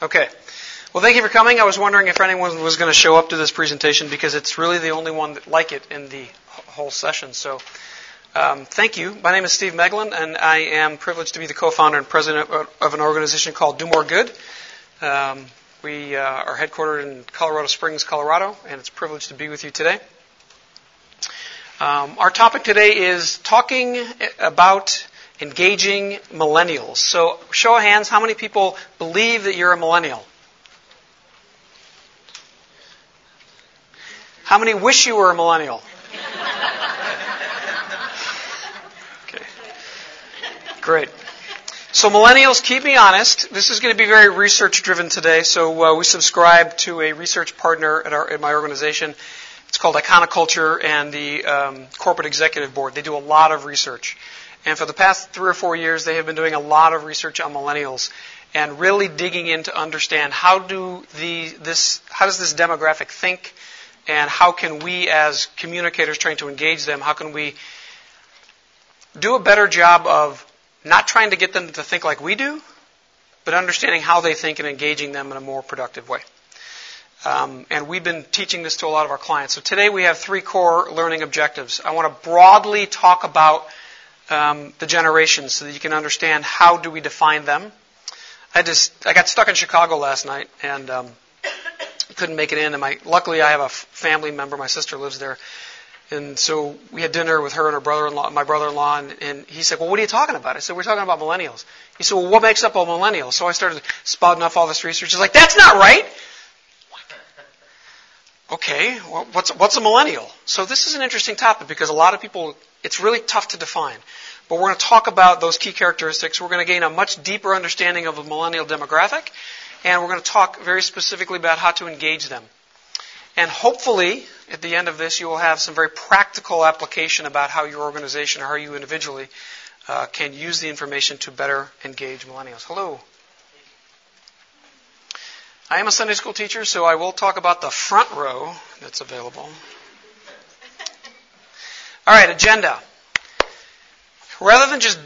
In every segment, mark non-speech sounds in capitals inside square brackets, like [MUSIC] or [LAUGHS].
Okay. Well, thank you for coming. I was wondering if anyone was going to show up to this presentation because it's really the only one that like it in the whole session. So, um, thank you. My name is Steve Meglin, and I am privileged to be the co-founder and president of an organization called Do More Good. Um, we uh, are headquartered in Colorado Springs, Colorado, and it's a privilege to be with you today. Um, our topic today is talking about engaging millennials. So, show of hands, how many people believe that you're a millennial? How many wish you were a millennial? [LAUGHS] Okay. Great. So, millennials, keep me honest. This is going to be very research driven today. So, uh, we subscribe to a research partner at, our, at my organization. It's called Iconoculture and the um, Corporate Executive Board. They do a lot of research. And for the past three or four years, they have been doing a lot of research on millennials and really digging in to understand how do the this how does this demographic think, and how can we as communicators trying to engage them, how can we do a better job of not trying to get them to think like we do, but understanding how they think and engaging them in a more productive way. Um, and we've been teaching this to a lot of our clients. So today we have three core learning objectives. I want to broadly talk about um, the generations so that you can understand how do we define them. I just I got stuck in Chicago last night and um, couldn't make it in. And my luckily I have a family member. My sister lives there, and so we had dinner with her and her brother-in-law, my brother-in-law, and, and he said, "Well, what are you talking about?" I said, "We're talking about millennials." He said, "Well, what makes up a millennial?" So I started spouting off all this research. He's like, "That's not right." [LAUGHS] Okay, well, what's what's a millennial? So this is an interesting topic because a lot of people it's really tough to define. But we're going to talk about those key characteristics. We're going to gain a much deeper understanding of the millennial demographic, and we're going to talk very specifically about how to engage them. And hopefully, at the end of this, you will have some very practical application about how your organization or how you individually uh, can use the information to better engage millennials. Hello. I am a Sunday school teacher, so I will talk about the front row that's available. All right, agenda. Rather than just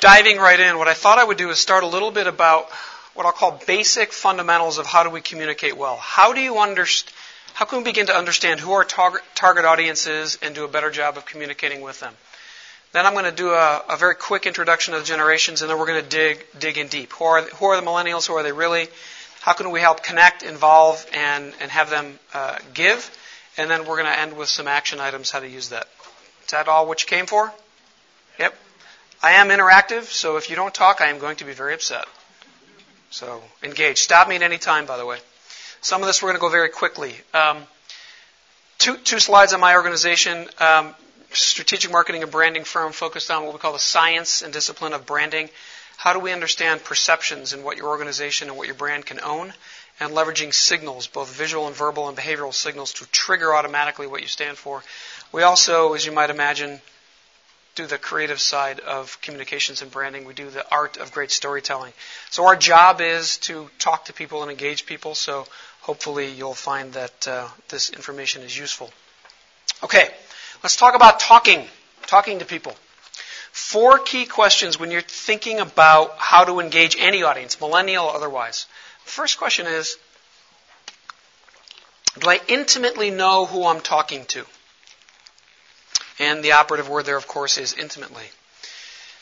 diving right in, what I thought I would do is start a little bit about what I'll call basic fundamentals of how do we communicate well. How do you understand? How can we begin to understand who our target, target audience is and do a better job of communicating with them? Then I'm going to do a, a very quick introduction of the generations, and then we're going to dig dig in deep. Who are who are the millennials? Who are they really? How can we help connect, involve, and and have them uh, give? And then we're going to end with some action items how to use that. Is that all what you came for? Yep. I am interactive, so if you don't talk, I am going to be very upset. So engage. Stop me at any time, by the way. Some of this we're going to go very quickly. Um, two, two slides on my organization. Um, strategic marketing and branding firm focused on what we call the science and discipline of branding. How do we understand perceptions in what your organization and what your brand can own? And leveraging signals, both visual and verbal and behavioral signals, to trigger automatically what you stand for. We also, as you might imagine, do the creative side of communications and branding. We do the art of great storytelling. So our job is to talk to people and engage people. So hopefully you'll find that uh, this information is useful. Okay, let's talk about talking, talking to people. Four key questions when you're thinking about how to engage any audience, millennial or otherwise. The first question is, do I intimately know who I'm talking to? And the operative word there, of course, is intimately.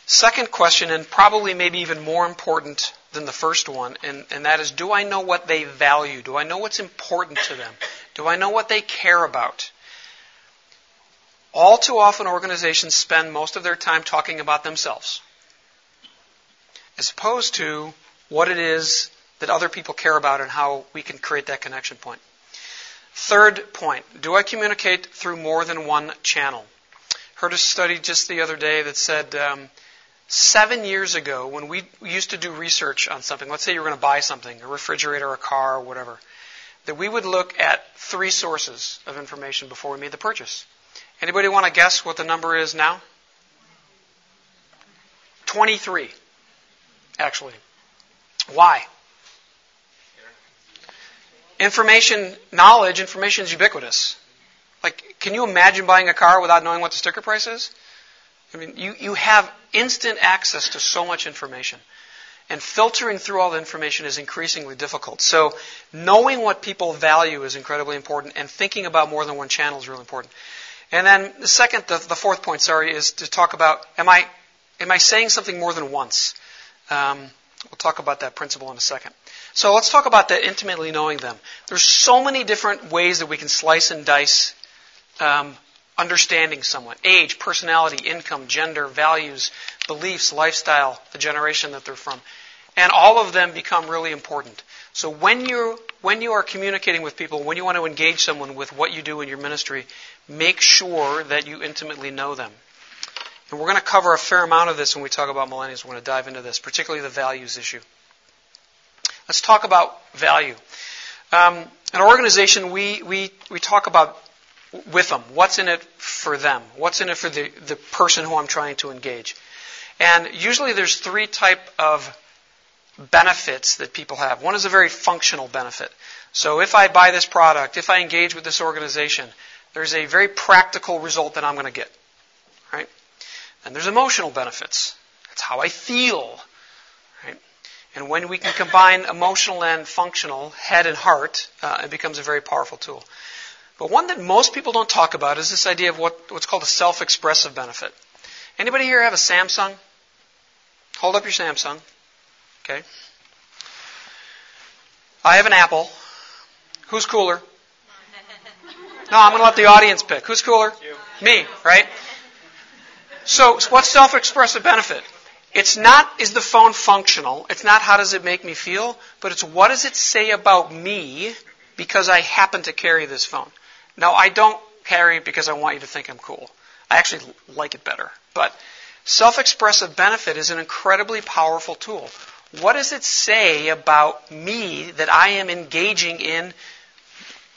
Second question, and probably maybe even more important than the first one, and, and that is do I know what they value? Do I know what's important to them? Do I know what they care about? All too often, organizations spend most of their time talking about themselves, as opposed to what it is that other people care about and how we can create that connection point. Third point do I communicate through more than one channel? Heard a study just the other day that said um, seven years ago, when we used to do research on something, let's say you were going to buy something, a refrigerator, a car, or whatever, that we would look at three sources of information before we made the purchase. Anybody want to guess what the number is now? 23, actually. Why? Information, knowledge, information is ubiquitous. Like, can you imagine buying a car without knowing what the sticker price is? I mean, you, you have instant access to so much information. And filtering through all the information is increasingly difficult. So knowing what people value is incredibly important, and thinking about more than one channel is really important. And then the second, the, the fourth point, sorry, is to talk about am I am I saying something more than once? Um, we'll talk about that principle in a second. So let's talk about that intimately knowing them. There's so many different ways that we can slice and dice um, understanding someone age, personality, income, gender, values, beliefs, lifestyle, the generation that they're from. And all of them become really important. So when you when you are communicating with people, when you want to engage someone with what you do in your ministry, make sure that you intimately know them. And we're going to cover a fair amount of this when we talk about millennials. We're going to dive into this, particularly the values issue. Let's talk about value. Um, an organization, we, we, we talk about with them. What's in it for them? What's in it for the, the person who I'm trying to engage? And usually there's three type of benefits that people have. One is a very functional benefit. So if I buy this product, if I engage with this organization, there's a very practical result that I'm going to get. Right? And there's emotional benefits. That's how I feel. Right? And when we can combine emotional and functional, head and heart, uh, it becomes a very powerful tool. But one that most people don't talk about is this idea of what, what's called a self-expressive benefit. Anybody here have a Samsung? Hold up your Samsung. Okay. I have an Apple. Who's cooler? [LAUGHS] No, I'm going to let the audience pick. Who's cooler? You. Me, right? So, what's self-expressive benefit? It's not is the phone functional. It's not how does it make me feel, but it's what does it say about me because I happen to carry this phone. Now, I don't carry because I want you to think I'm cool. I actually like it better. But self expressive benefit is an incredibly powerful tool. What does it say about me that I am engaging in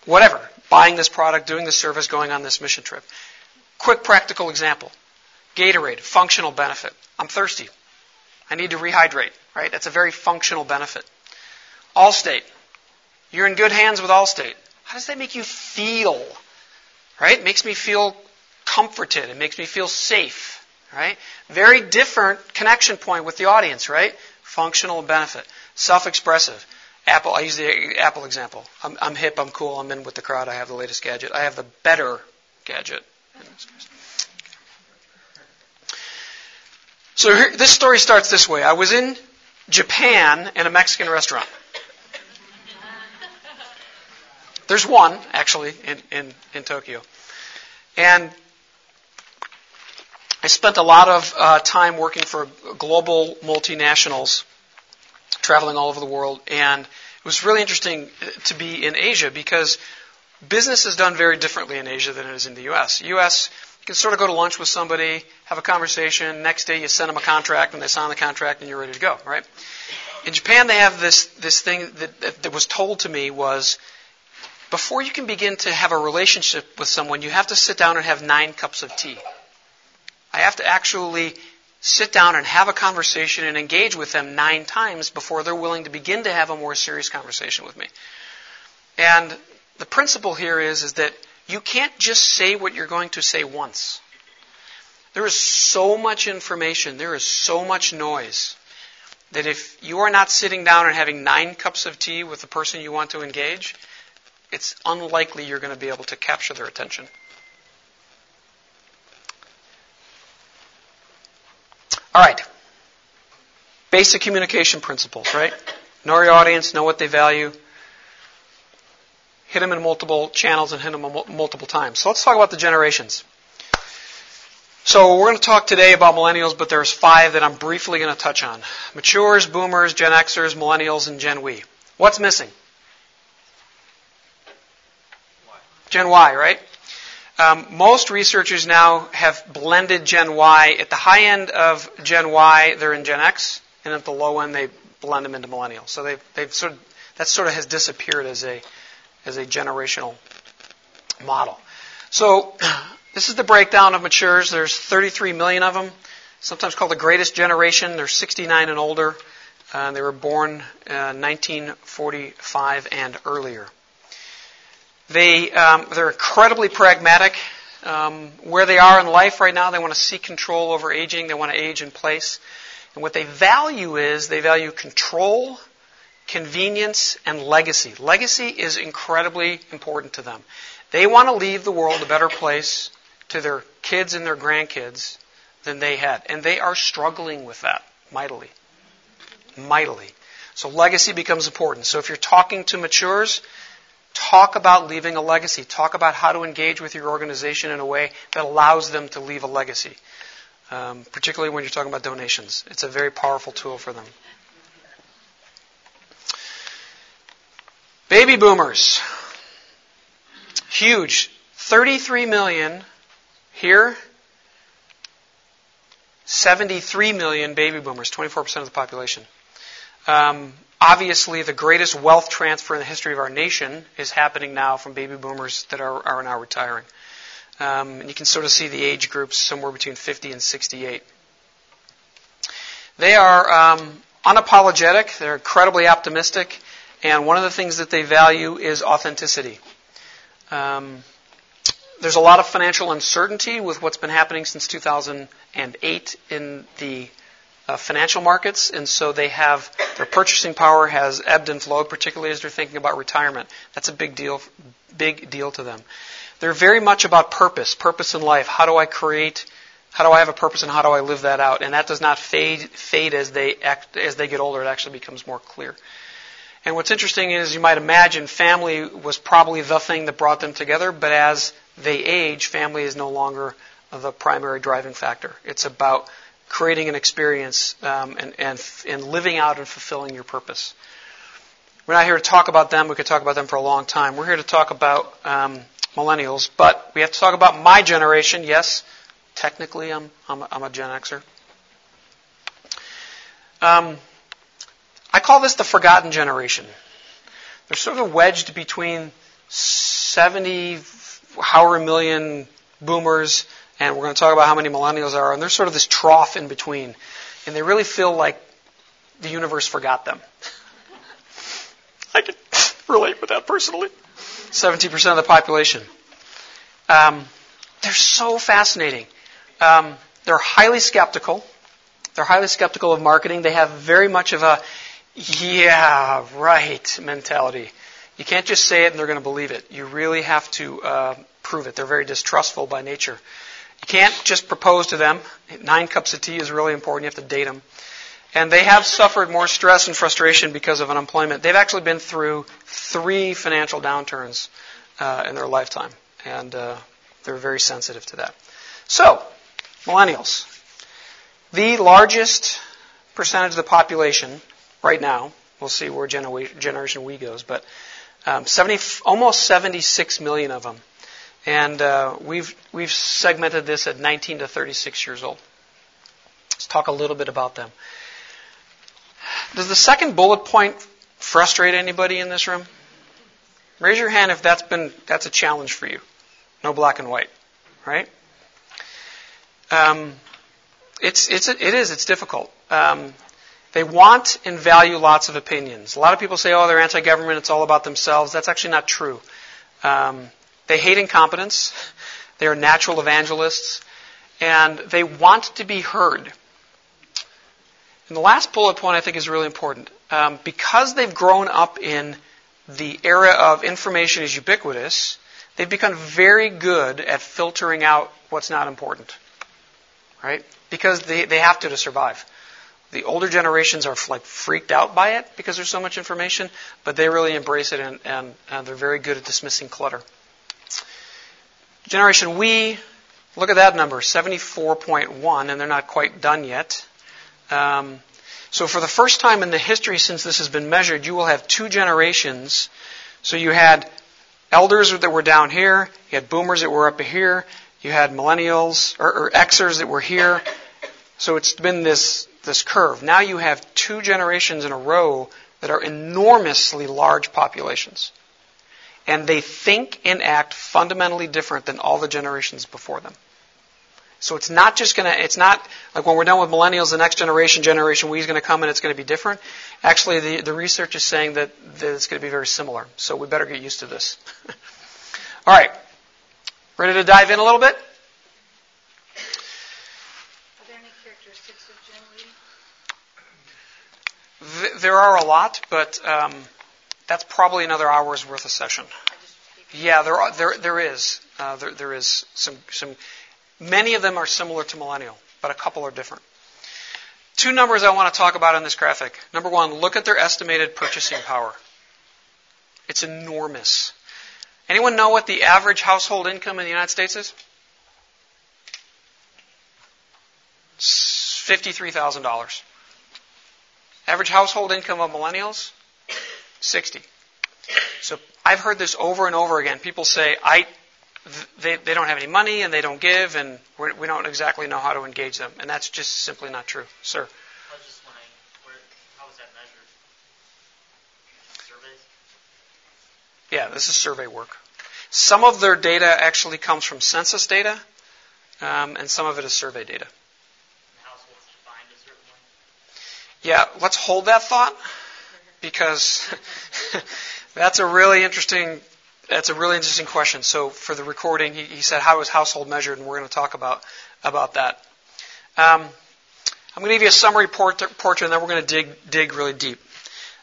whatever, buying this product, doing this service, going on this mission trip? Quick practical example Gatorade, functional benefit. I'm thirsty. I need to rehydrate, right? That's a very functional benefit. Allstate. You're in good hands with Allstate. How does that make you feel? Right? It makes me feel comforted. It makes me feel safe. Right? Very different connection point with the audience, right? Functional benefit. Self-expressive. Apple, I use the Apple example. I'm, I'm hip, I'm cool, I'm in with the crowd, I have the latest gadget. I have the better gadget. So here, this story starts this way. I was in Japan in a Mexican restaurant. There's one, actually, in, in, in Tokyo. And I spent a lot of uh, time working for global multinationals, traveling all over the world, and it was really interesting to be in Asia because business is done very differently in Asia than it is in the U.S. U.S. You can sort of go to lunch with somebody, have a conversation. Next day, you send them a contract, and they sign the contract, and you're ready to go. Right? In Japan, they have this this thing that, that, that was told to me was before you can begin to have a relationship with someone, you have to sit down and have nine cups of tea. I have to actually sit down and have a conversation and engage with them nine times before they're willing to begin to have a more serious conversation with me. And the principle here is, is that you can't just say what you're going to say once. There is so much information, there is so much noise, that if you are not sitting down and having nine cups of tea with the person you want to engage, it's unlikely you're going to be able to capture their attention. All right. Basic communication principles, right? Know your audience, know what they value. Hit them in multiple channels and hit them multiple times. So let's talk about the generations. So we're going to talk today about millennials, but there's five that I'm briefly going to touch on. Matures, boomers, Gen Xers, millennials, and Gen Y. What's missing? Gen Y, right? Um, most researchers now have blended Gen Y. At the high end of Gen Y, they're in Gen X, and at the low end, they blend them into millennials. So they've, they've sort of, that sort of has disappeared as a, as a generational model. So [CLEARS THROAT] this is the breakdown of matures. There's 33 million of them, sometimes called the greatest generation. They're 69 and older. Uh, they were born uh, 1945 and earlier. They, um, they're incredibly pragmatic. Um, where they are in life right now, they want to seek control over aging. They want to age in place. And what they value is they value control, convenience, and legacy. Legacy is incredibly important to them. They want to leave the world a better place to their kids and their grandkids than they had. And they are struggling with that mightily. Mightily. So legacy becomes important. So if you're talking to matures, talk about leaving a legacy. Talk about how to engage with your organization in a way that allows them to leave a legacy. Um, particularly when you're talking about donations. It's a very powerful tool for them. Baby boomers. Huge. 33 million here. 73 million baby boomers, 24% of the population. Um, obviously, the greatest wealth transfer in the history of our nation is happening now from baby boomers that are, are now retiring. Um, and you can sort of see the age groups somewhere between 50 and 68. They are um, unapologetic, they're incredibly optimistic, and one of the things that they value is authenticity. Um, there's a lot of financial uncertainty with what's been happening since 2008 in the uh, financial markets, and so they have their purchasing power has ebbed and flowed, particularly as they're thinking about retirement. That's a big deal, big deal to them. They're very much about purpose, purpose in life. How do I create? How do I have a purpose, and how do I live that out? And that does not fade fade as they act, as they get older. It actually becomes more clear. And what's interesting is, you might imagine, family was probably the thing that brought them together, but as they age, family is no longer the primary driving factor. It's about creating an experience um, and, and, and living out and fulfilling your purpose. We're not here to talk about them. We could talk about them for a long time. We're here to talk about um, millennials, but we have to talk about my generation. Yes, technically, I'm, I'm, a, I'm a Gen Xer. Um, I call this the forgotten generation. They're sort of wedged between 70, however million boomers, and we're going to talk about how many millennials there are, and there's sort of this trough in between. And they really feel like the universe forgot them. [LAUGHS] I can relate with that personally. 70% of the population. Um, they're so fascinating. Um, they're highly skeptical. They're highly skeptical of marketing. They have very much of a yeah, right mentality. You can't just say it and they're going to believe it. You really have to uh, prove it. They're very distrustful by nature. You can't just propose to them. Nine cups of tea is really important. You have to date them. And they have suffered more stress and frustration because of unemployment. They've actually been through three financial downturns uh, in their lifetime, and uh, they're very sensitive to that. So, millennials. The largest percentage of the population right now. We'll see where Generation We goes, but um, 70, almost 76 million of them. And uh, we've, we've segmented this at 19 to 36 years old. Let's talk a little bit about them. Does the second bullet point frustrate anybody in this room? Raise your hand if that's been that's a challenge for you. No black and white, right? Um, it's it's it is it's difficult. Um, they want and value lots of opinions. A lot of people say, oh, they're anti government, it's all about themselves. That's actually not true. Um, they hate incompetence, they are natural evangelists, and they want to be heard. And the last bullet point I think is really important. Um, because they've grown up in the era of information is ubiquitous, they've become very good at filtering out what's not important. Right? Because they, they have to to survive. The older generations are like freaked out by it because there's so much information, but they really embrace it and, and, and they're very good at dismissing clutter. Generation We, look at that number, 74.1, and they're not quite done yet. Um, so for the first time in the history since this has been measured, you will have two generations. So you had elders that were down here, you had boomers that were up here, you had millennials or, or Xers that were here. So it's been this this curve. Now you have two generations in a row that are enormously large populations. And they think and act fundamentally different than all the generations before them. So it's not just going to, it's not like when we're done with millennials, the next generation, Generation We is going to come and it's going to be different. Actually, the, the research is saying that, that it's going to be very similar. So we better get used to this. [LAUGHS] All right. Ready to dive in a little bit? Are there any characteristics of Gen Z? Th- there are a lot, but um, that's probably another hour's worth of session. Yeah, there are, there there is uh, there there is some some. Many of them are similar to millennial, but a couple are different. Two numbers I want to talk about in this graphic. Number one, look at their estimated purchasing power. It's enormous. Anyone know what the average household income in the United States is? $53,000. Average household income of millennials? 60. So I've heard this over and over again. People say, I, they, they don't have any money and they don't give and we're, we do not exactly know how to engage them. And that's just simply not true. Sir? I was just wondering, where, how is that measured? Yeah, this is survey work. Some of their data actually comes from census data, um, and some of it is survey data. Households defined a certain way? Yeah, let's hold that thought because [LAUGHS] that's a really interesting that's a really interesting question. So for the recording, he, he said how is household measured, and we're going to talk about about that. Um, I'm going to give you a summary portrait, portrait and then we're going to dig dig really deep.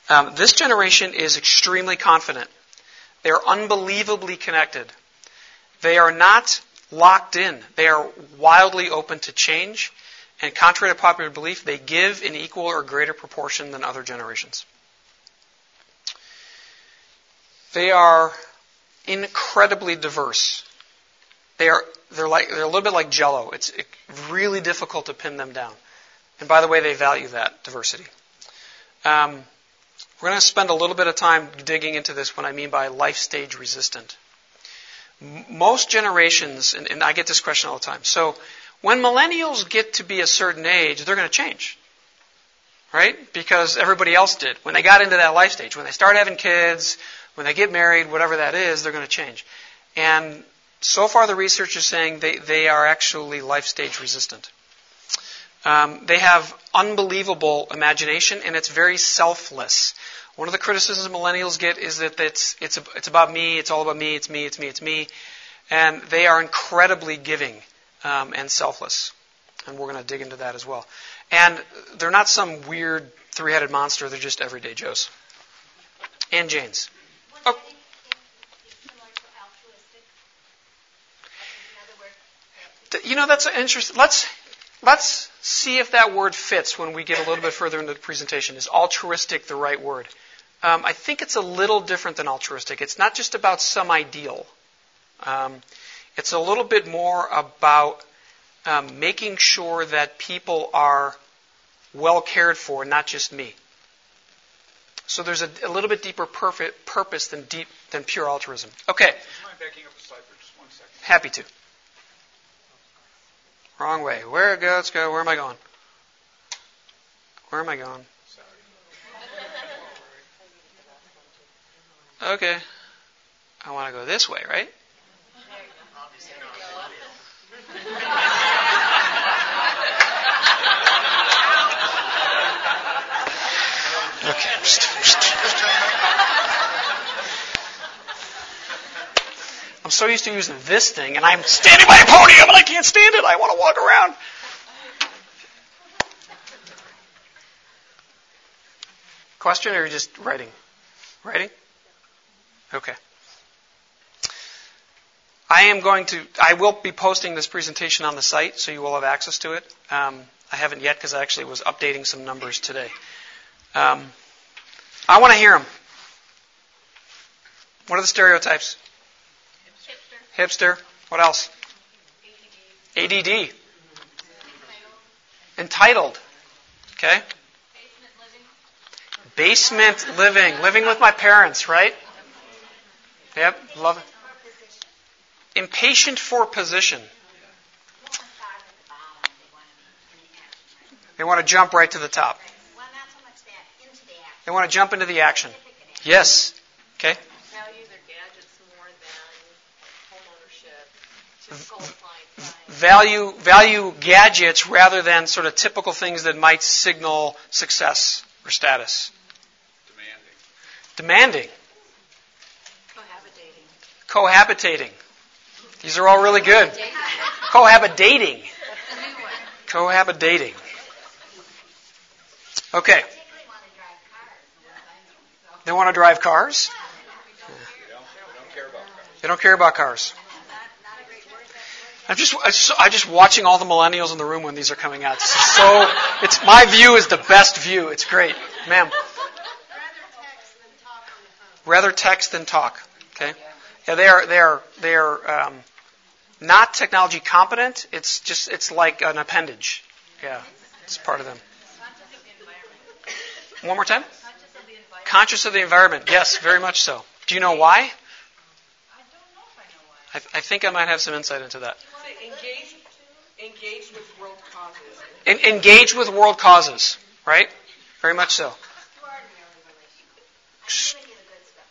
Um, this generation is extremely confident. They are unbelievably connected. They are not locked in. They are wildly open to change. And contrary to popular belief, they give in equal or greater proportion than other generations. They are incredibly diverse. They are they're like they're a little bit like Jello. It's really difficult to pin them down. And by the way, they value that diversity. Um, we're going to spend a little bit of time digging into this. What I mean by life stage resistant. Most generations, and, and I get this question all the time. So when millennials get to be a certain age, they're going to change right? Because everybody else did. When they got into that life stage, when they start having kids, when they get married, whatever that is, they're going to change. And so far, the research is saying they, they are actually life stage resistant. Um, they have unbelievable imagination, and it's very selfless. One of the criticisms millennials get is that it's, it's, it's about me, it's all about me, it's me, it's me, it's me. And they are incredibly giving um, and selfless. And we're going to dig into that as well. And they're not some weird three headed monster, they're just everyday Joes. And Janes. Oh. You know, that's interesting. Let's, let's see if that word fits when we get a little bit further into the presentation. Is altruistic the right word? Um, I think it's a little different than altruistic. It's not just about some ideal. Um, it's a little bit more about um, making sure that people are well cared for, not just me. So there's a, a little bit deeper perfect purpose than deep than pure altruism. Okay. Happy to. Wrong way. Where it goes, go. Where am I going? Where am I going? Okay. I want to go this way, right? [LAUGHS] [LAUGHS] Okay. I'm so used to using this thing, and I'm standing by a podium, and I can't stand it. I want to walk around. Question, or just writing? Writing? Okay. I am going to, I will be posting this presentation on the site, so you will have access to it. Um, I haven't yet because I actually was updating some numbers today. Um, I want to hear them. What are the stereotypes? Hipster. What else? ADD. ADD. Entitled. Okay. Basement living. Living with my parents, right? Yep. Love it. Impatient for position. They want to jump right to the top. They want to jump into the action. Yes. Okay. Value their gadgets more than home ownership. Value value gadgets rather than sort of typical things that might signal success or status. Demanding. Demanding. Cohabitating. Cohabitating. These are all really good. Cohabitating. Cohabitating. Okay. They want to drive cars. They don't, they don't care about cars. They don't care about cars. I'm just, I'm just, watching all the millennials in the room when these are coming out. So, it's my view is the best view. It's great, ma'am. Rather text than talk. Okay. Yeah, they are, they are, they are um, not technology competent. It's just, it's like an appendage. Yeah, it's part of them. One more time. Conscious of the environment. Yes, very much so. Do you know why? I, I think I might have some insight into that. Engage, engage with world causes. En- engage with world causes, right? Very much so.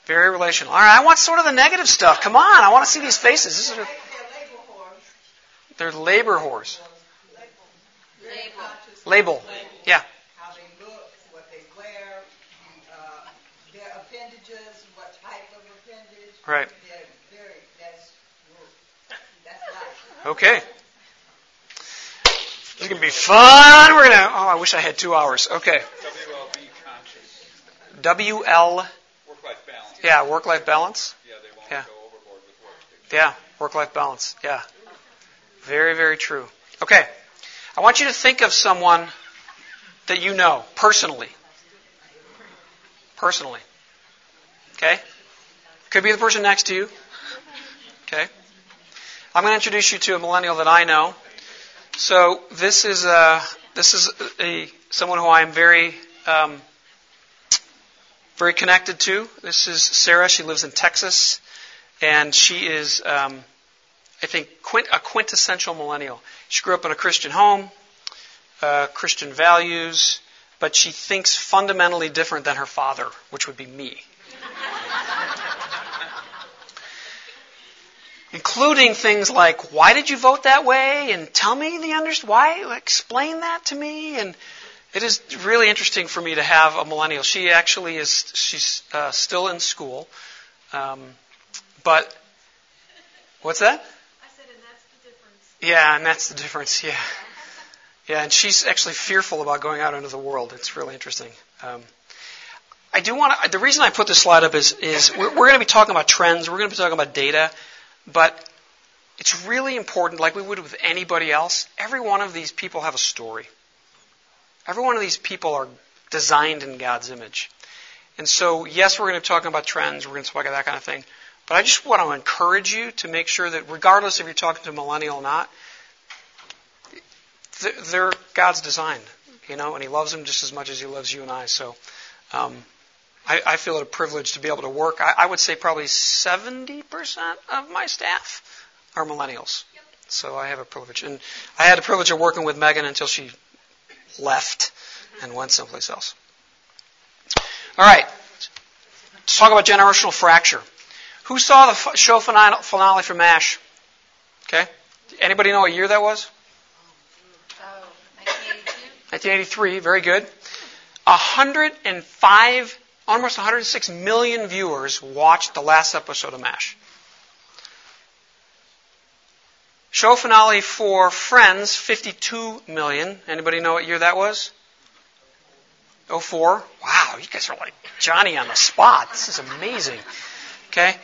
Very relational. All right, I want sort of the negative stuff. Come on, I want to see these faces. This is a, they're labor whores. Label. Yeah. How they look, what they wear, uh, their appendages, what type of appendage. Right. They're very, that's, that's life. Okay. This is gonna be fun. We're gonna. Oh, I wish I had two hours. Okay. WLB conscious. WL. Work-life balance. Yeah, work-life balance. Yeah, they won't Yeah. go overboard with work. Yeah, work-life balance. Yeah. Very, very true. Okay. I want you to think of someone that you know personally. Personally. Okay? Could be the person next to you. Okay? I'm going to introduce you to a millennial that I know. So this is a, this is a someone who I am very um, very connected to. This is Sarah. She lives in Texas, and she is um, I think quint, a quintessential millennial. She grew up in a Christian home, uh, Christian values, but she thinks fundamentally different than her father, which would be me. Including things like why did you vote that way? And tell me the under why? Explain that to me. And it is really interesting for me to have a millennial. She actually is she's uh, still in school. Um, but what's that? I said, and that's the difference. yeah and that's the difference yeah. Yeah and she's actually fearful about going out into the world. It's really interesting. Um, I do want to. The reason I put this slide up is is we're, we're going to be talking about trends. We're going to be talking about data, but it's really important, like we would with anybody else. Every one of these people have a story. Every one of these people are designed in God's image. And so, yes, we're going to be talking about trends. We're going to talk about that kind of thing. But I just want to encourage you to make sure that, regardless if you're talking to a millennial or not, they're God's design, you know, and He loves them just as much as He loves you and I. So. Um, I, I feel it a privilege to be able to work. I, I would say probably 70% of my staff are millennials. So I have a privilege. And I had the privilege of working with Megan until she left and went someplace else. All right. Let's talk about generational fracture. Who saw the show finale, finale for MASH? Okay. Anybody know what year that was? Oh, 1982? 1983. Very good. 105 almost 106 million viewers watched the last episode of MASH. Show finale for Friends, 52 million. Anybody know what year that was? 04. Wow, you guys are like Johnny on the spot. This is amazing. Okay.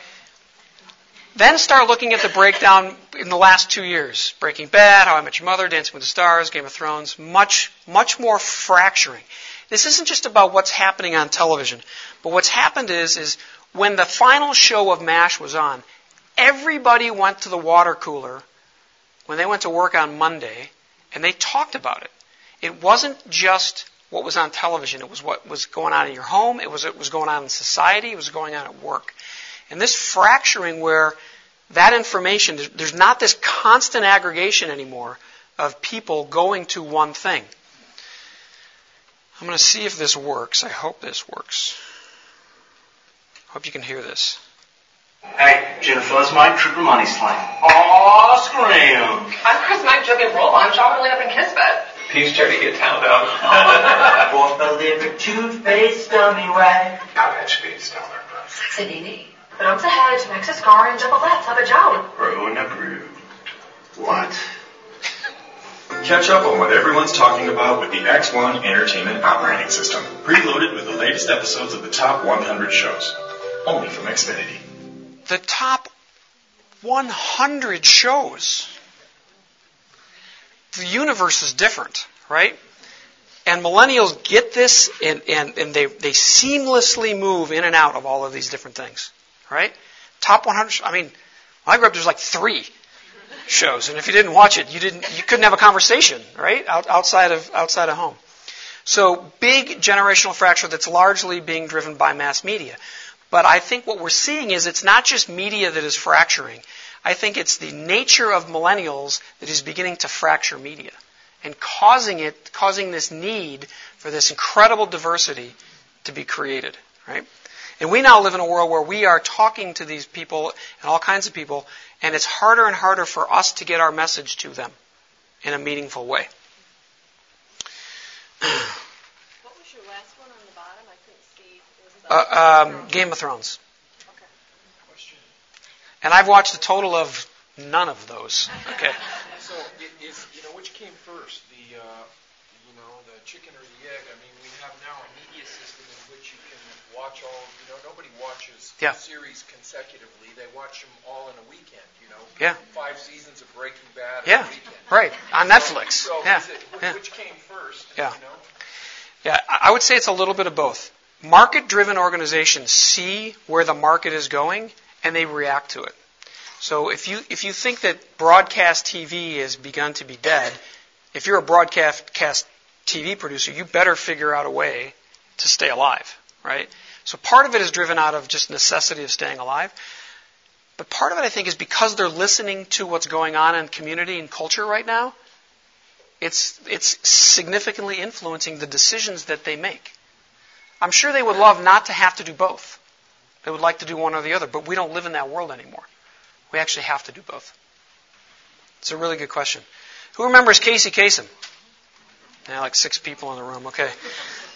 Then start looking at the breakdown in the last two years. Breaking Bad, How I Met Your Mother, Dancing with the Stars, Game of Thrones. Much, much more fracturing. This isn't just about what's happening on television, but what's happened is, is when the final show of MASH was on, everybody went to the water cooler when they went to work on Monday, and they talked about it. It wasn't just what was on television. It was what was going on in your home. It was what was going on in society. It was going on at work. And this fracturing where that information, there's not this constant aggregation anymore of people going to one thing. I'm going to see if this works. I hope this works. Hope you can hear this. Hey, Jennifer, it's Mike Trooper Money Slang. Aw, scream. I'm Chris Mike Jugging Roll. I'm shopping up in Kismet. Peace Charity get town down. [LAUGHS] Bought the liver toothpaste dummy rag. Got that should be stellar, bro. Sexy DD. But I'm headed to Texas Scar and Double Left, Papa Joan. Bro and a brew. What? Catch up on what everyone's talking about with the X1 Entertainment Operating System, preloaded with the latest episodes of the top 100 shows. Only from Xfinity. The top 100 shows. The universe is different, right? And millennials get this and, and, and they, they seamlessly move in and out of all of these different things, right? Top 100, I mean, when I grew up, there's like three shows, and if you didn't watch it, you didn't, you couldn't have a conversation, right? Out, outside of outside of home. So big generational fracture that's largely being driven by mass media. But I think what we're seeing is it's not just media that is fracturing. I think it's the nature of millennials that is beginning to fracture media and causing it, causing this need for this incredible diversity to be created, right? And we now live in a world where we are talking to these people and all kinds of people, and it's harder and harder for us to get our message to them in a meaningful way. what was your last one on the bottom? I couldn't see. Uh, um, Game of Thrones. Okay. And I've watched a total of none of those. Okay. [LAUGHS] So, is, you know, which came first, the, uh, you know, the chicken or the egg? I mean, we have now a media system in which you can watch all, you know, nobody watches yeah. series consecutively. They watch them all in a weekend, you know. Yeah. Five seasons of Breaking Bad in a weekend. yeah. Right. On Netflix. So, yeah. It, yeah. Which came first, yeah. You know? Yeah, I would say it's a little bit of both. Market driven organizations see where the market is going and they react to it. So if you if you think that broadcast TV has begun to be dead, if you're a broadcast TV producer, you better figure out a way to stay alive, right? So part of it is driven out of just necessity of staying alive. But part of it, I think, is because they're listening to what's going on in community and culture right now. It's it's significantly influencing the decisions that they make. I'm sure they would love not to have to do both. They would like to do one or the other, but we don't live in that world anymore. We actually have to do both. It's a really good question. Who remembers Casey Kasem? Yeah, like six people in the room. Okay.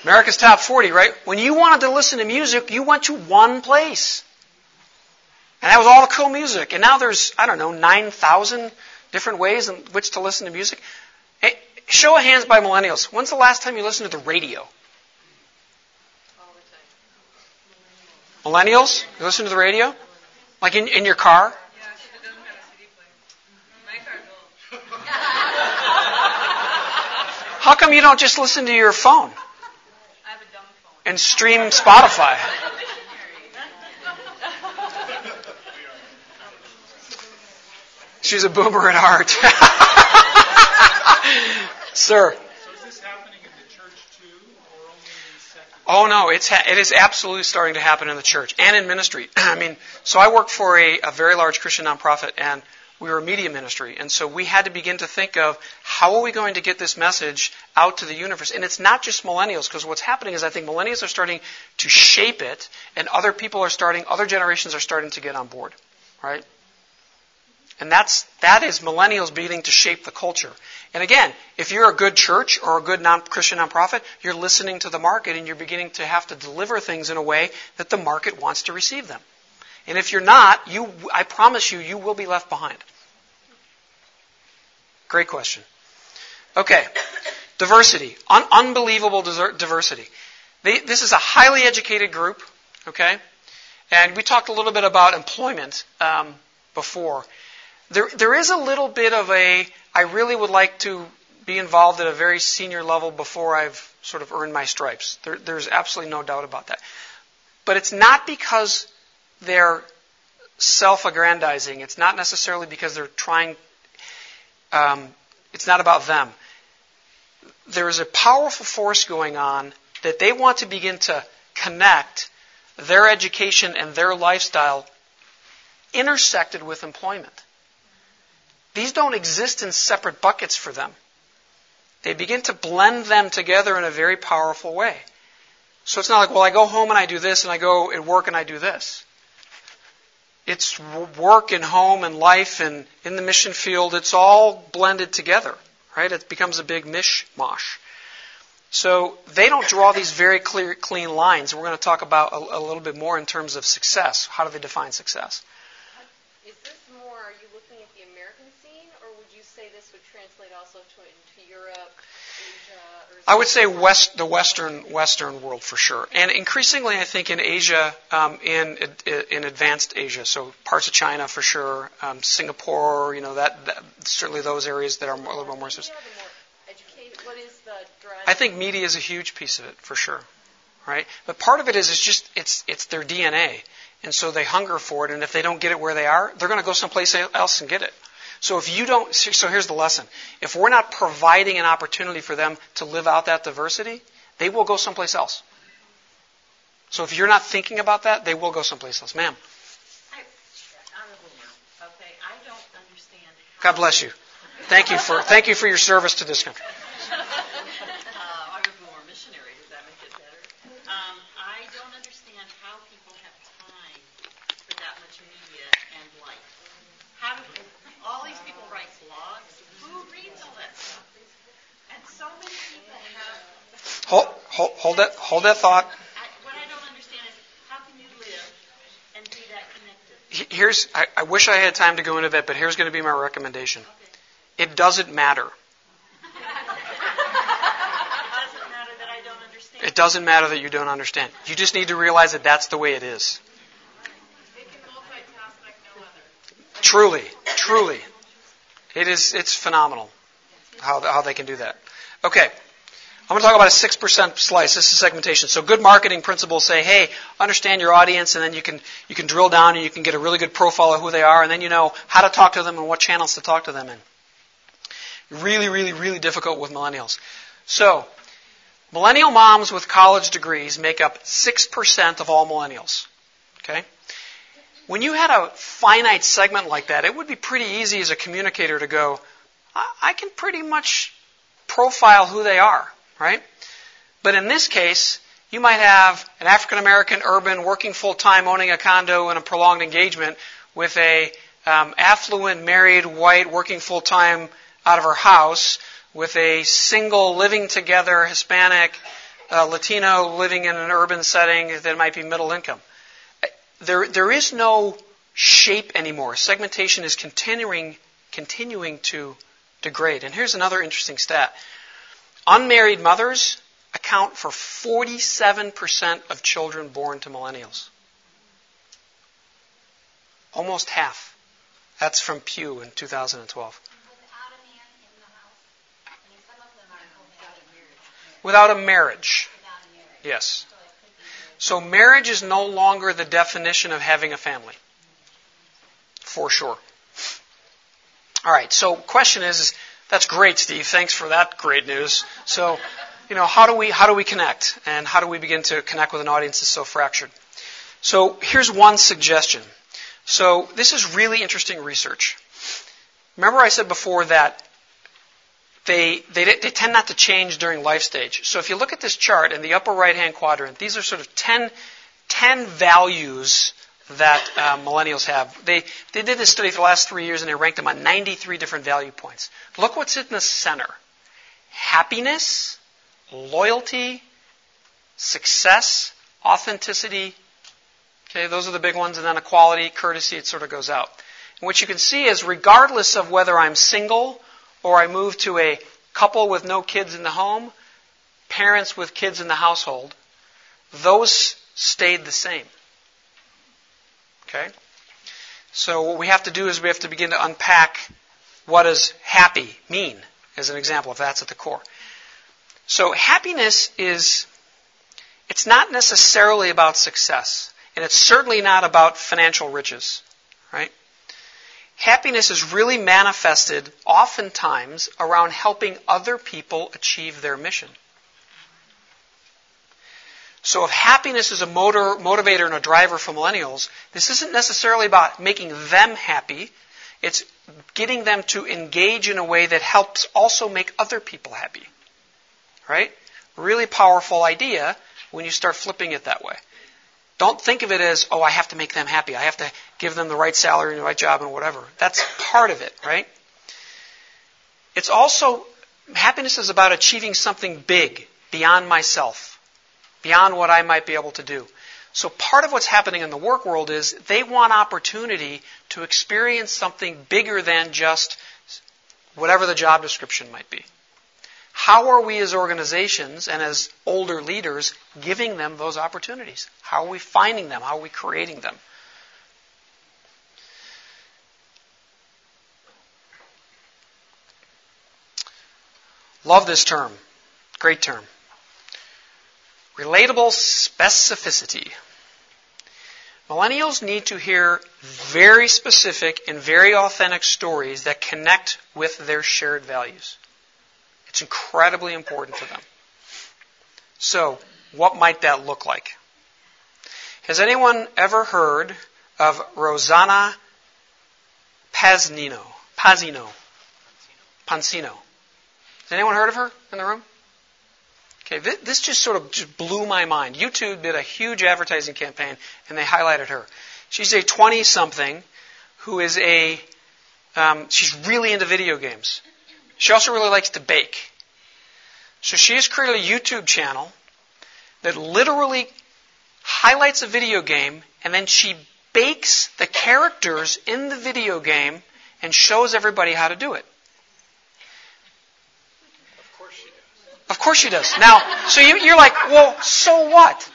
America's Top 40, right? When you wanted to listen to music, you went to one place. And that was all the cool music. And now there's, I don't know, 9,000 different ways in which to listen to music. Hey, show of hands by millennials. When's the last time you listened to the radio? Millennials? You listen to the radio? Like in, in your car? Yeah. How come you don't just listen to your phone? And stream Spotify? She's a boomer at heart. [LAUGHS] Sir. So is this happening in the church too, or only in secular? Oh no, it's ha- it is absolutely starting to happen in the church and in ministry. [CLEARS THROAT] I mean, so I work for a, a very large Christian nonprofit, and we were a media ministry, and so we had to begin to think of how are we going to get this message out to the universe. And it's not just millennials, because what's happening is I think millennials are starting to shape it, and other people are starting, other generations are starting to get on board, right? And that's, that is millennials beginning to shape the culture. And again, if you're a good church or a good non Christian nonprofit, you're listening to the market and you're beginning to have to deliver things in a way that the market wants to receive them. And if you're not, you, I promise you, you will be left behind. Great question. Okay. Diversity. Un- unbelievable diversity. They, this is a highly educated group, okay? And we talked a little bit about employment um, before. There, there is a little bit of a, I really would like to be involved at a very senior level before I've sort of earned my stripes. There, there's absolutely no doubt about that. But it's not because they're self-aggrandizing. It's not necessarily because they're trying. Um, it's not about them. There is a powerful force going on that they want to begin to connect their education and their lifestyle intersected with employment. These don't exist in separate buckets for them. They begin to blend them together in a very powerful way. So it's not like, well, I go home and I do this, and I go at work and I do this. It's work and home and life and in the mission field. It's all blended together, right? It becomes a big mishmash. So they don't draw these very clear, clean lines. We're going to talk about a, a little bit more in terms of success. How do they define success? Is this more, are you looking at the American scene, or would you say this would translate also to into Europe, Asia, I would say west, the Western Western world for sure, and increasingly I think in Asia, um, in in advanced Asia, so parts of China for sure, um, Singapore, you know that, that, certainly those areas that are more, a little bit more. I think media is a huge piece of it for sure, right? But part of it is it's just it's it's their DNA, and so they hunger for it, and if they don't get it where they are, they're going to go someplace else and get it. So if you don't, so here's the lesson. If we're not providing an opportunity for them to live out that diversity, they will go someplace else. So if you're not thinking about that, they will go someplace else. Ma'am. God bless you. Thank you for thank you for your service to this country. Hold, hold, that, hold that thought. What I don't understand is how can you live and be that connected? Here's, I, I wish I had time to go into that, but here's going to be my recommendation. Okay. It doesn't matter. That I don't understand. It doesn't matter that you don't understand. You just need to realize that that's the way it is. Truly, truly. It is, it's phenomenal how, how they can do that. Okay. I'm going to talk about a 6% slice. This is segmentation. So good marketing principles say, hey, understand your audience, and then you can, you can drill down and you can get a really good profile of who they are, and then you know how to talk to them and what channels to talk to them in. Really, really, really difficult with millennials. So, millennial moms with college degrees make up 6% of all millennials. Okay? When you had a finite segment like that, it would be pretty easy as a communicator to go, I can pretty much profile who they are right? But in this case, you might have an African American urban working full time, owning a condo in a prolonged engagement with a um, affluent married white working full time out of her house with a single living together Hispanic uh, Latino living in an urban setting that might be middle income. There, there is no shape anymore. Segmentation is continuing, continuing to degrade. And here's another interesting stat. Unmarried mothers account for 47% of children born to millennials. Almost half. That's from Pew in 2012. Without a marriage. Yes. So marriage is no longer the definition of having a family. For sure. All right. So question is, is that's great, Steve. Thanks for that great news. So, you know, how do we how do we connect, and how do we begin to connect with an audience that's so fractured? So, here's one suggestion. So, this is really interesting research. Remember, I said before that they, they, they tend not to change during life stage. So, if you look at this chart in the upper right hand quadrant, these are sort of 10, 10 values that uh, millennials have. They, they did this study for the last three years and they ranked them on 93 different value points. Look what's in the center happiness, loyalty, success, authenticity. Okay, those are the big ones, and then equality, courtesy, it sort of goes out. And what you can see is, regardless of whether I'm single or I move to a couple with no kids in the home, parents with kids in the household, those stayed the same. Okay? So what we have to do is we have to begin to unpack what does happy mean, as an example, if that's at the core. So happiness is, it's not necessarily about success, and it's certainly not about financial riches, right? Happiness is really manifested oftentimes around helping other people achieve their mission. So if happiness is a motor, motivator and a driver for millennials, this isn't necessarily about making them happy. It's getting them to engage in a way that helps also make other people happy. Right? Really powerful idea when you start flipping it that way. Don't think of it as, oh, I have to make them happy. I have to give them the right salary and the right job and whatever. That's part of it, right? It's also, happiness is about achieving something big beyond myself beyond what I might be able to do. So part of what's happening in the work world is they want opportunity to experience something bigger than just whatever the job description might be. How are we as organizations and as older leaders giving them those opportunities? How are we finding them? How are we creating them? Love this term. Great term. Relatable specificity. Millennials need to hear very specific and very authentic stories that connect with their shared values. It's incredibly important to them. So, what might that look like? Has anyone ever heard of Rosanna Paznino? Pazino? Pansino. Has anyone heard of her in the room? Okay, this just sort of just blew my mind. YouTube did a huge advertising campaign and they highlighted her. She's a 20 something who is a, um, she's really into video games. She also really likes to bake. So she has created a YouTube channel that literally highlights a video game and then she bakes the characters in the video game and shows everybody how to do it. Of course she does. Now, so you, you're like, well, so what?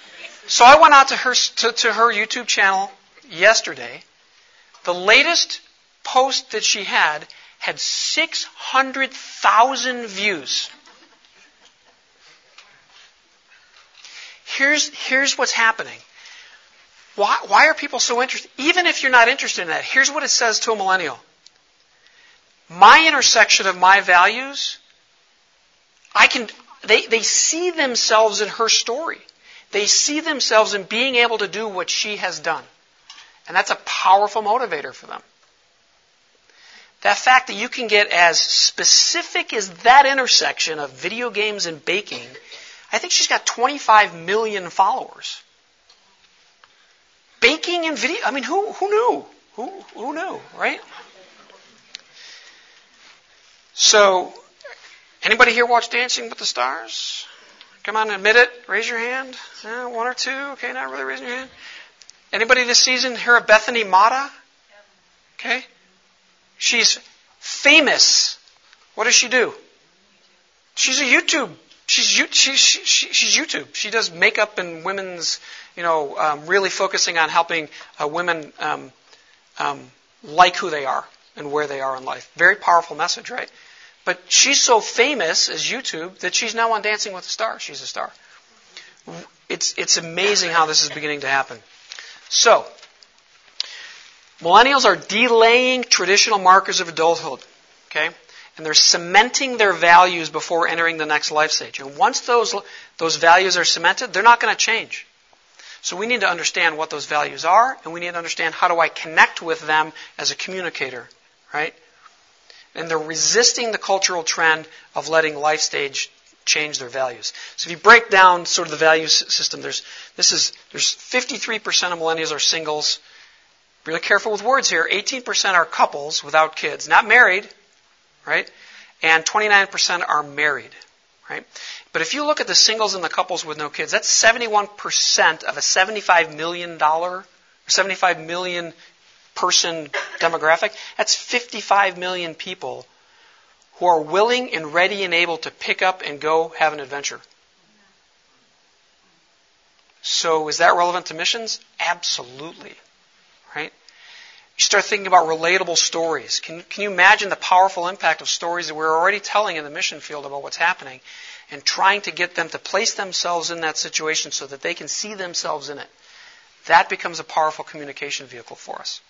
So I went out to her to, to her YouTube channel yesterday. The latest post that she had had 600,000 views. Here's, here's what's happening. Why, why are people so interested? Even if you're not interested in that, here's what it says to a millennial. My intersection of my values I can, they, they see themselves in her story. They see themselves in being able to do what she has done. And that's a powerful motivator for them. That fact that you can get as specific as that intersection of video games and baking, I think she's got 25 million followers. Baking and video, I mean, who, who knew? Who, who knew, right? So, Anybody here watch Dancing with the Stars? Come on, admit it. Raise your hand. Yeah, one or two. Okay, not really raising your hand. Anybody this season hear of Bethany Mata? Okay. She's famous. What does she do? She's a YouTube. She's she's she's YouTube. She does makeup and women's, you know, um, really focusing on helping uh, women um, um, like who they are and where they are in life. Very powerful message, right? But she's so famous as YouTube that she's now on Dancing with the Stars. She's a star. It's, it's amazing how this is beginning to happen. So, millennials are delaying traditional markers of adulthood. Okay? And they're cementing their values before entering the next life stage. And once those, those values are cemented, they're not going to change. So we need to understand what those values are, and we need to understand how do I connect with them as a communicator, right? And they're resisting the cultural trend of letting life stage change their values. So if you break down sort of the value system, there's this is there's 53% of millennials are singles. Really careful with words here. 18% are couples without kids, not married, right? And 29% are married, right? But if you look at the singles and the couples with no kids, that's 71% of a 75 million dollar, 75 million person demographic, that's 55 million people who are willing and ready and able to pick up and go have an adventure. So is that relevant to missions? Absolutely. Right? You start thinking about relatable stories. Can, can you imagine the powerful impact of stories that we're already telling in the mission field about what's happening and trying to get them to place themselves in that situation so that they can see themselves in it? That becomes a powerful communication vehicle for us.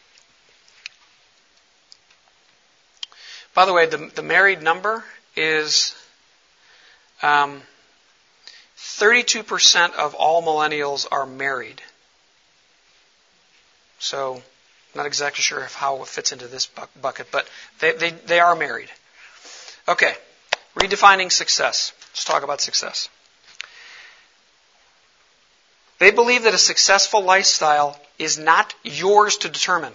By the way, the, the married number is um, 32% of all millennials are married. So, not exactly sure how it fits into this bucket, but they, they, they are married. Okay, redefining success. Let's talk about success. They believe that a successful lifestyle is not yours to determine.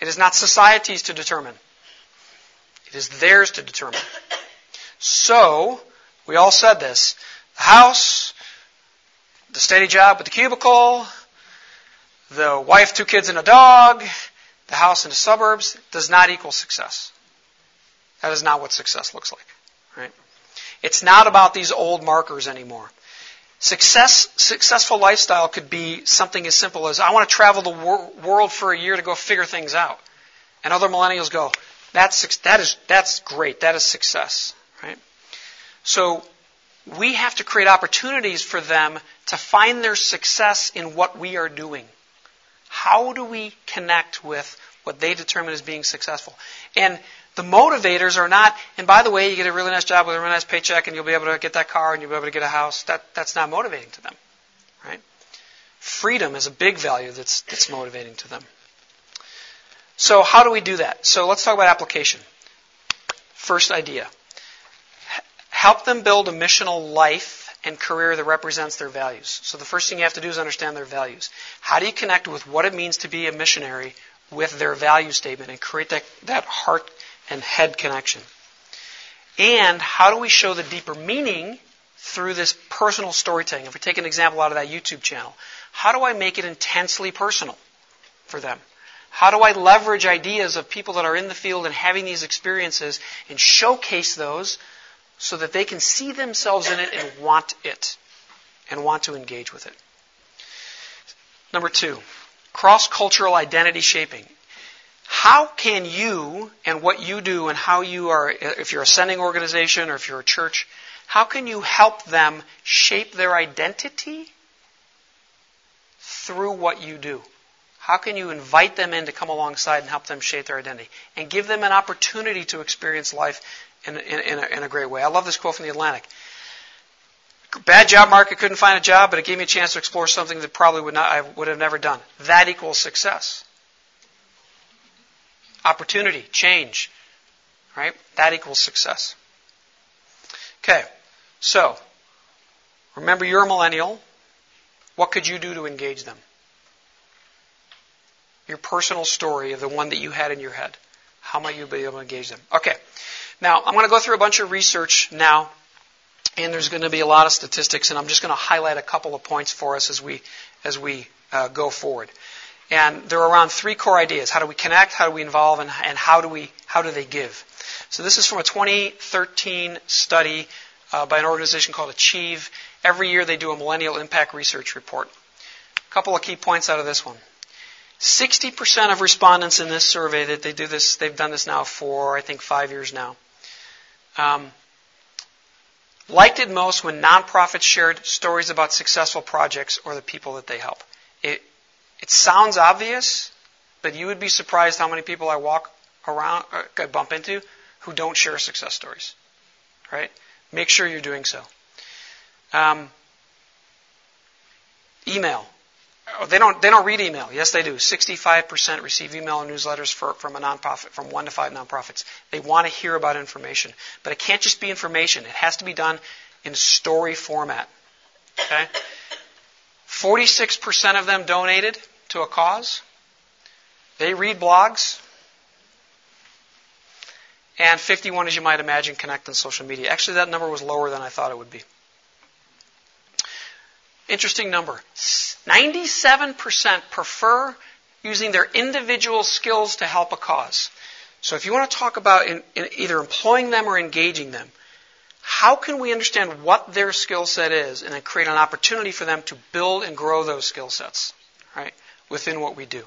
It is not society's to determine. It is theirs to determine. So, we all said this. The house, the steady job with the cubicle, the wife, two kids, and a dog, the house in the suburbs does not equal success. That is not what success looks like. Right? It's not about these old markers anymore. Success, successful lifestyle could be something as simple as I want to travel the wor- world for a year to go figure things out. And other millennials go, that's, that is, that's great. That is success. Right? So we have to create opportunities for them to find their success in what we are doing. How do we connect with what they determine as being successful? And the motivators are not, and by the way, you get a really nice job with a really nice paycheck and you'll be able to get that car and you'll be able to get a house. That, that's not motivating to them. Right? Freedom is a big value that's, that's motivating to them. So how do we do that? So let's talk about application. First idea. Help them build a missional life and career that represents their values. So the first thing you have to do is understand their values. How do you connect with what it means to be a missionary with their value statement and create that, that heart and head connection? And how do we show the deeper meaning through this personal storytelling? If we take an example out of that YouTube channel, how do I make it intensely personal for them? How do I leverage ideas of people that are in the field and having these experiences and showcase those so that they can see themselves in it and want it and want to engage with it? Number two, cross cultural identity shaping. How can you and what you do and how you are, if you're a sending organization or if you're a church, how can you help them shape their identity through what you do? How can you invite them in to come alongside and help them shape their identity and give them an opportunity to experience life in, in, in, a, in a great way? I love this quote from the Atlantic. Bad job market, couldn't find a job, but it gave me a chance to explore something that probably would not, I would have never done. That equals success. Opportunity, change, right? That equals success. Okay, so remember you're a millennial. What could you do to engage them? Your personal story of the one that you had in your head. How might you be able to engage them? Okay. Now, I'm going to go through a bunch of research now, and there's going to be a lot of statistics, and I'm just going to highlight a couple of points for us as we, as we uh, go forward. And there are around three core ideas. How do we connect? How do we involve? And, and how, do we, how do they give? So this is from a 2013 study uh, by an organization called Achieve. Every year they do a Millennial Impact Research Report. A couple of key points out of this one. 60% of respondents in this survey that they do this, they've done this now for, I think, five years now, um, liked it most when nonprofits shared stories about successful projects or the people that they help. It, it sounds obvious, but you would be surprised how many people I walk around, uh, I bump into, who don't share success stories. Right? Make sure you're doing so. Um, email. Oh, they don't, they don't read email. Yes, they do. 65% receive email and newsletters for, from a nonprofit, from one to five nonprofits. They want to hear about information. But it can't just be information. It has to be done in story format. Okay? 46% of them donated to a cause. They read blogs. And 51, as you might imagine, connect on social media. Actually, that number was lower than I thought it would be. Interesting number. 97% prefer using their individual skills to help a cause. So if you want to talk about in, in either employing them or engaging them, how can we understand what their skill set is and then create an opportunity for them to build and grow those skill sets, right, within what we do?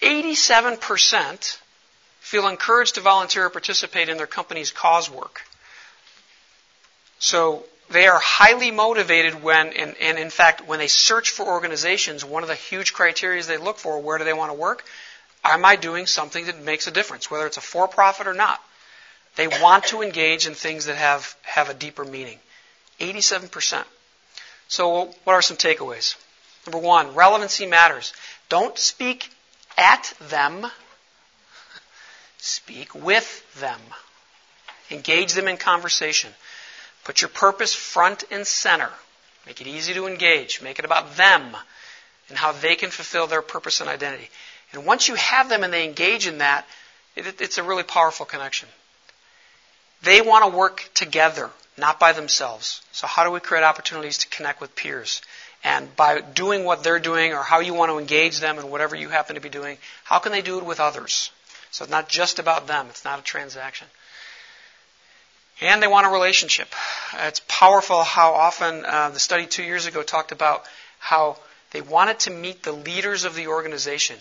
87% feel encouraged to volunteer or participate in their company's cause work. So they are highly motivated when, and, and, in fact, when they search for organizations, one of the huge criteria they look for, where do they want to work? Am I doing something that makes a difference, whether it's a for-profit or not? They want to engage in things that have, have a deeper meaning. 87%. So what are some takeaways? Number one, relevancy matters. Don't speak at them. Speak with them. Engage them in conversation. Put your purpose front and center. Make it easy to engage. Make it about them and how they can fulfill their purpose and identity. And once you have them and they engage in that, it, it's a really powerful connection. They want to work together, not by themselves. So how do we create opportunities to connect with peers? And by doing what they're doing or how you want to engage them in whatever you happen to be doing, how can they do it with others? So it's not just about them. It's not a transaction. And they want a relationship. It's powerful how often uh, the study two years ago talked about how they wanted to meet the leaders of the organization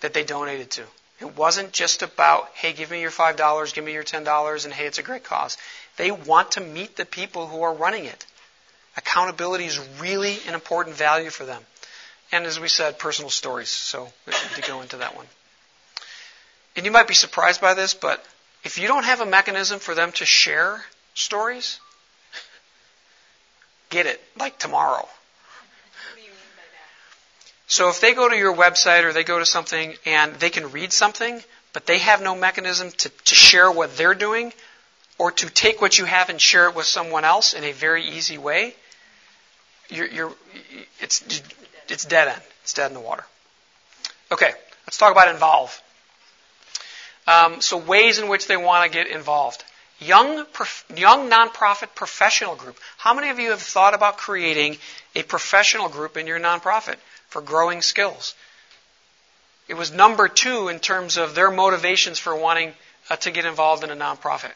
that they donated to. It wasn't just about, hey, give me your $5, give me your $10, and hey, it's a great cause. They want to meet the people who are running it. Accountability is really an important value for them. And as we said, personal stories. So we need to go into that one. And you might be surprised by this, but if you don't have a mechanism for them to share stories, get it like tomorrow. So if they go to your website or they go to something and they can read something, but they have no mechanism to, to share what they're doing or to take what you have and share it with someone else in a very easy way, you're, you're, it's, it's dead end. It's dead in the water. Okay, let's talk about involve. Um, so ways in which they want to get involved. Young, prof- young nonprofit professional group. How many of you have thought about creating a professional group in your nonprofit? for growing skills. It was number two in terms of their motivations for wanting uh, to get involved in a nonprofit.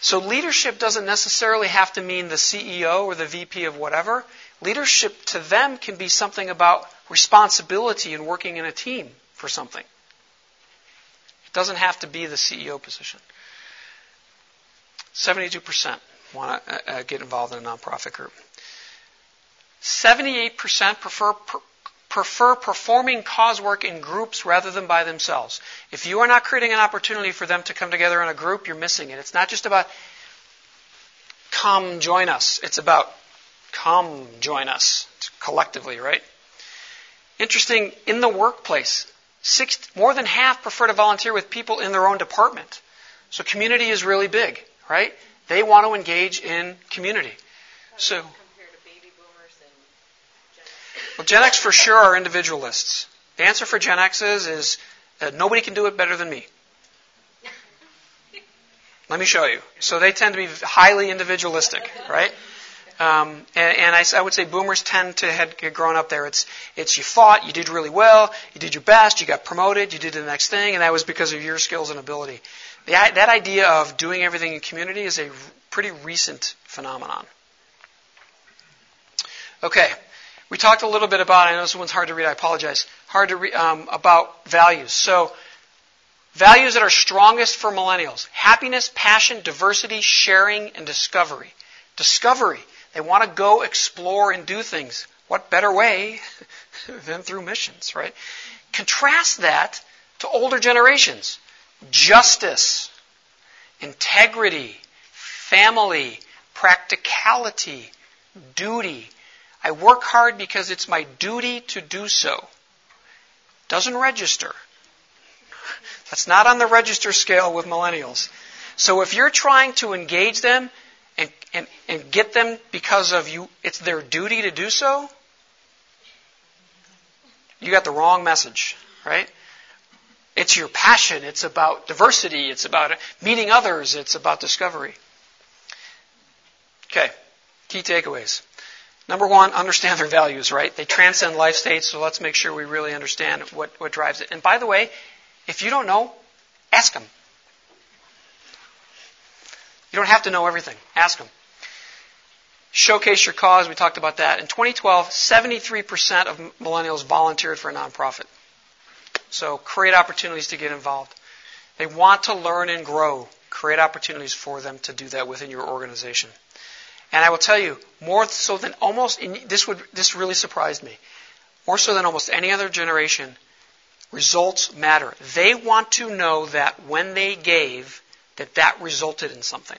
So leadership doesn't necessarily have to mean the CEO or the VP of whatever. Leadership to them can be something about responsibility and working in a team for something. Doesn't have to be the CEO position. 72% want to uh, get involved in a nonprofit group. 78% prefer, prefer performing cause work in groups rather than by themselves. If you are not creating an opportunity for them to come together in a group, you're missing it. It's not just about come join us. It's about come join us collectively, right? Interesting, in the workplace, six, more than half prefer to volunteer with people in their own department. So community is really big, right? They want to engage in community. So well, Gen X for sure are individualists. The answer for Gen X's is uh, nobody can do it better than me. Let me show you. So they tend to be highly individualistic, right? Um, and, and I, I, would say boomers tend to have grown up there. It's, it's you fought, you did really well, you did your best, you got promoted, you did the next thing, and that was because of your skills and ability. The, that idea of doing everything in community is a pretty recent phenomenon. Okay, we talked a little bit about, I know this one's hard to read, I apologize, hard to read, um, about values. So, values that are strongest for millennials happiness, passion, diversity, sharing, and discovery. Discovery. They want to go explore and do things. What better way [LAUGHS] than through missions, right? Contrast that to older generations. Justice, integrity, family, practicality, duty, I work hard because it's my duty to do so. Doesn't register. That's not on the register scale with millennials. So if you're trying to engage them and, and, and get them because of you, it's their duty to do so, you got the wrong message, right? It's your passion. It's about diversity. It's about meeting others. It's about discovery. Okay. Key takeaways. Number one, understand their values, right? They transcend life states, so let's make sure we really understand what, what drives it. And by the way, if you don't know, ask them. You don't have to know everything. Ask them. Showcase your cause. We talked about that. In 2012, 73% of millennials volunteered for a nonprofit. So create opportunities to get involved. They want to learn and grow. Create opportunities for them to do that within your organization. And I will tell you, more so than almost, this would, this really surprised me. More so than almost any other generation, results matter. They want to know that when they gave, that that resulted in something.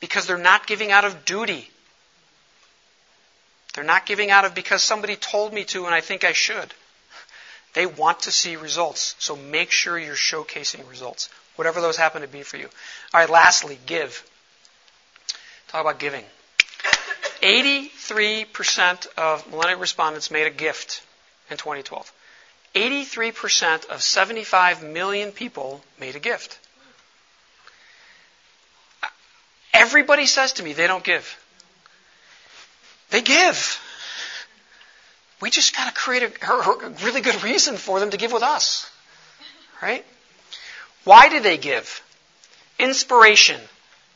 Because they're not giving out of duty. They're not giving out of because somebody told me to and I think I should. They want to see results. So make sure you're showcasing results, whatever those happen to be for you. All right, lastly, give. Talk about giving. 83% of millennial respondents made a gift in 2012. 83% of 75 million people made a gift. Everybody says to me they don't give. They give. We just got to create a, a really good reason for them to give with us. Right? Why do they give? Inspiration.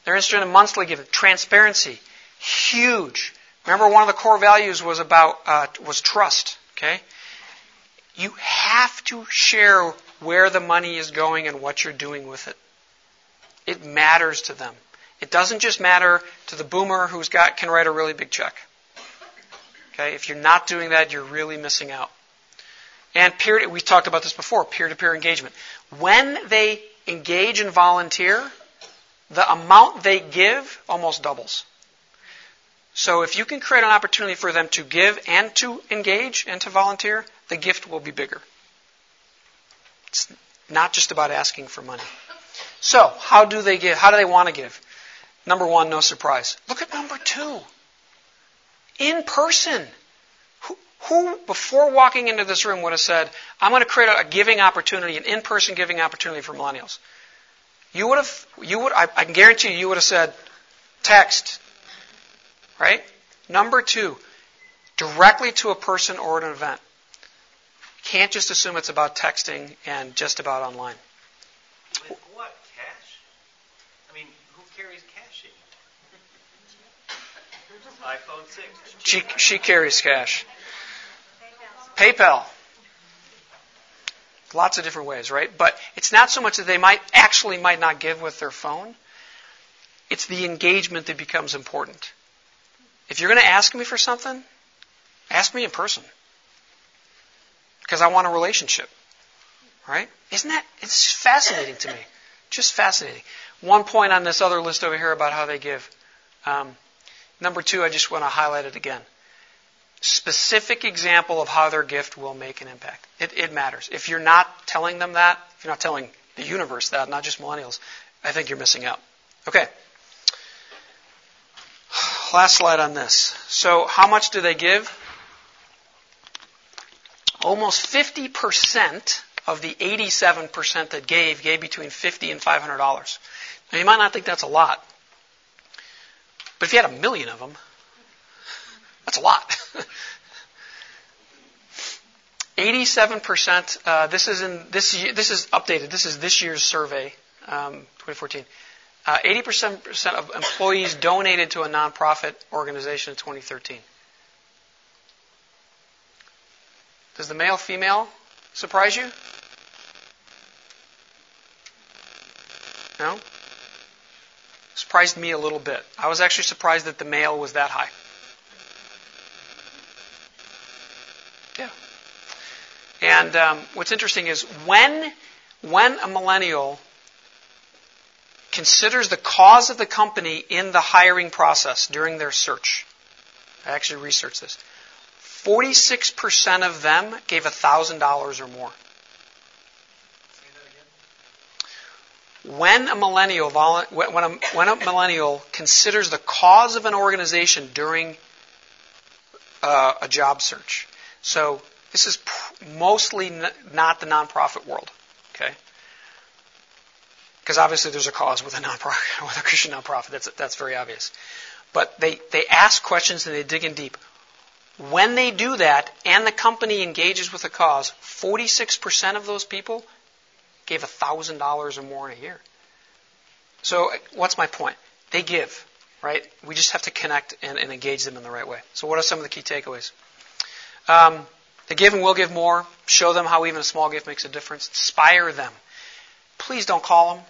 They're interested in monthly giving. Transparency. Huge. Remember, one of the core values was about uh, was trust. Okay, you have to share where the money is going and what you're doing with it. It matters to them. It doesn't just matter to the boomer who's got can write a really big check. Okay, if you're not doing that, you're really missing out. And peer, we talked about this before, peer-to-peer engagement. When they engage and volunteer, the amount they give almost doubles. So if you can create an opportunity for them to give and to engage and to volunteer, the gift will be bigger. It's not just about asking for money. So, how do they give? How do they want to give? Number one, no surprise. Look at number two. In person. Who, who before walking into this room would have said, I'm going to create a giving opportunity, an in-person giving opportunity for millennials? You would have, you would, I, I can guarantee you, you would have said, text, Right? Number two, directly to a person or an event. Can't just assume it's about texting and just about online. With what? Cash? I mean, who carries cash anymore? [LAUGHS] iPhone 6. She, she carries cash. PayPal. Lots of different ways, right? But it's not so much that they might actually might not give with their phone. It's the engagement that becomes important. If you're going to ask me for something, ask me in person. Because I want a relationship. Right? Isn't that, it's fascinating to me. Just fascinating. One point on this other list over here about how they give. Um, number two, I just want to highlight it again. Specific example of how their gift will make an impact. It, it matters. If you're not telling them that, if you're not telling the universe that, not just millennials, I think you're missing out. Okay. Last slide on this. So, how much do they give? Almost 50% of the 87% that gave gave between 50 and $500. Now, you might not think that's a lot. But if you had a million of them, that's a lot. [LAUGHS] 87%. Uh, this is in this. This is updated. This is this year's survey, um, 2014. Uh, 80% of employees donated to a nonprofit organization in 2013. Does the male female surprise you? No? Surprised me a little bit. I was actually surprised that the male was that high. Yeah. And um, what's interesting is when when a millennial considers the cause of the company in the hiring process during their search. I actually researched this. 46% of them gave $1,000 or more. When a millennial when a, when a millennial considers the cause of an organization during uh, a job search, so this is mostly not the nonprofit world. Okay, because obviously there's a cause with a nonprofit, [LAUGHS] with a Christian nonprofit. That's that's very obvious. But they they ask questions and they dig in deep. When they do that, and the company engages with a cause, 46% of those people gave $1,000 or more in a year. So, what's my point? They give, right? We just have to connect and, and engage them in the right way. So, what are some of the key takeaways? Um, they give and will give more. Show them how even a small gift makes a difference. Inspire them. Please don't call them.